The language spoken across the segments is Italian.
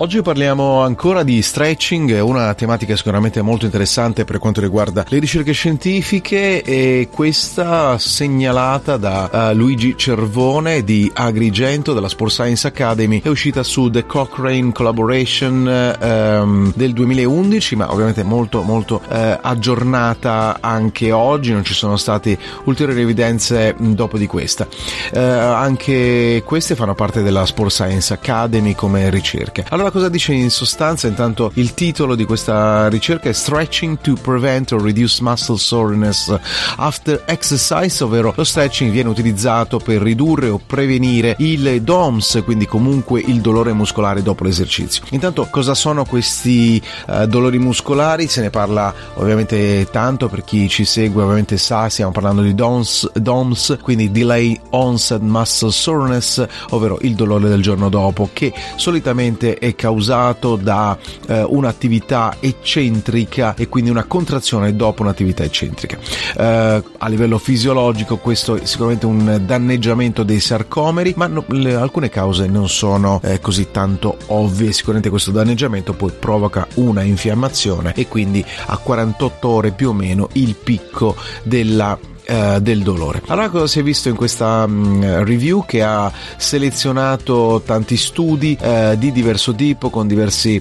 Oggi parliamo ancora di stretching, una tematica sicuramente molto interessante per quanto riguarda le ricerche scientifiche e questa segnalata da uh, Luigi Cervone di Agrigento della Sport Science Academy è uscita su The Cochrane Collaboration um, del 2011 ma ovviamente molto molto uh, aggiornata anche oggi, non ci sono state ulteriori evidenze dopo di questa. Uh, anche queste fanno parte della Sport Science Academy come ricerche. Allora cosa dice in sostanza? Intanto il titolo di questa ricerca è Stretching to Prevent or Reduce Muscle Soreness After Exercise, ovvero lo stretching viene utilizzato per ridurre o prevenire il DOMS, quindi comunque il dolore muscolare dopo l'esercizio. Intanto cosa sono questi uh, dolori muscolari? Se ne parla ovviamente tanto, per chi ci segue ovviamente sa, stiamo parlando di DOMS, DOMS quindi Delay Onset Muscle Soreness, ovvero il dolore del giorno dopo, che solitamente è causato da eh, un'attività eccentrica e quindi una contrazione dopo un'attività eccentrica. Eh, a livello fisiologico questo è sicuramente un danneggiamento dei sarcomeri, ma no, le, alcune cause non sono eh, così tanto ovvie. Sicuramente questo danneggiamento poi provoca una infiammazione e quindi a 48 ore più o meno il picco della eh, del dolore. Allora cosa si è visto in questa um, review che ha selezionato tanti studi eh, di diverso tipo con diversi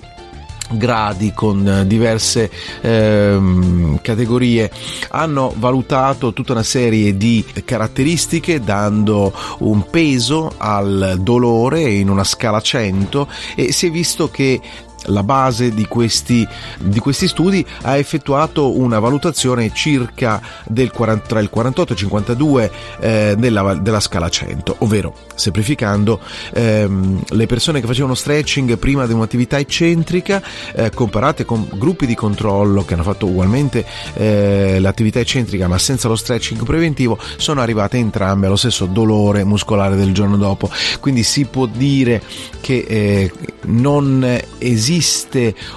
gradi con diverse ehm, categorie hanno valutato tutta una serie di caratteristiche dando un peso al dolore in una scala 100 e si è visto che la base di questi, di questi studi ha effettuato una valutazione circa del 40, tra il 48 e il 52 eh, della, della, scala 100, ovvero semplificando ehm, le persone che facevano stretching prima di un'attività eccentrica eh, comparate con gruppi di controllo che hanno fatto ugualmente eh, l'attività eccentrica ma senza lo stretching preventivo sono arrivate entrambe allo stesso dolore muscolare del giorno dopo. Quindi si può dire che eh, non esiste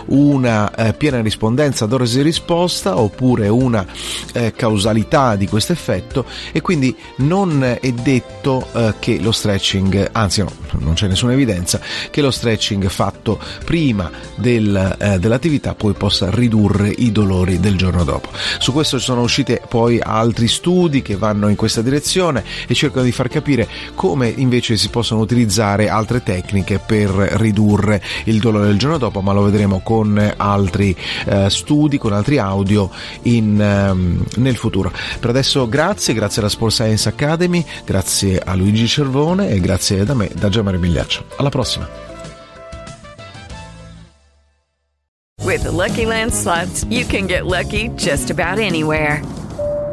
una eh, piena rispondenza dose risposta oppure una eh, causalità di questo effetto e quindi non è detto eh, che lo stretching, anzi no, non c'è nessuna evidenza che lo stretching fatto prima del, eh, dell'attività poi possa ridurre i dolori del giorno dopo. Su questo sono usciti poi altri studi che vanno in questa direzione e cercano di far capire come invece si possono utilizzare altre tecniche per ridurre il dolore del giorno dopo, ma lo vedremo con altri eh, studi, con altri audio in, ehm, nel futuro. Per adesso grazie, grazie alla Sport Science Academy, grazie a Luigi Cervone e grazie da me, da Gianmario Migliaccio. Alla prossima! With the Lucky Land slots, you can get lucky just about anywhere.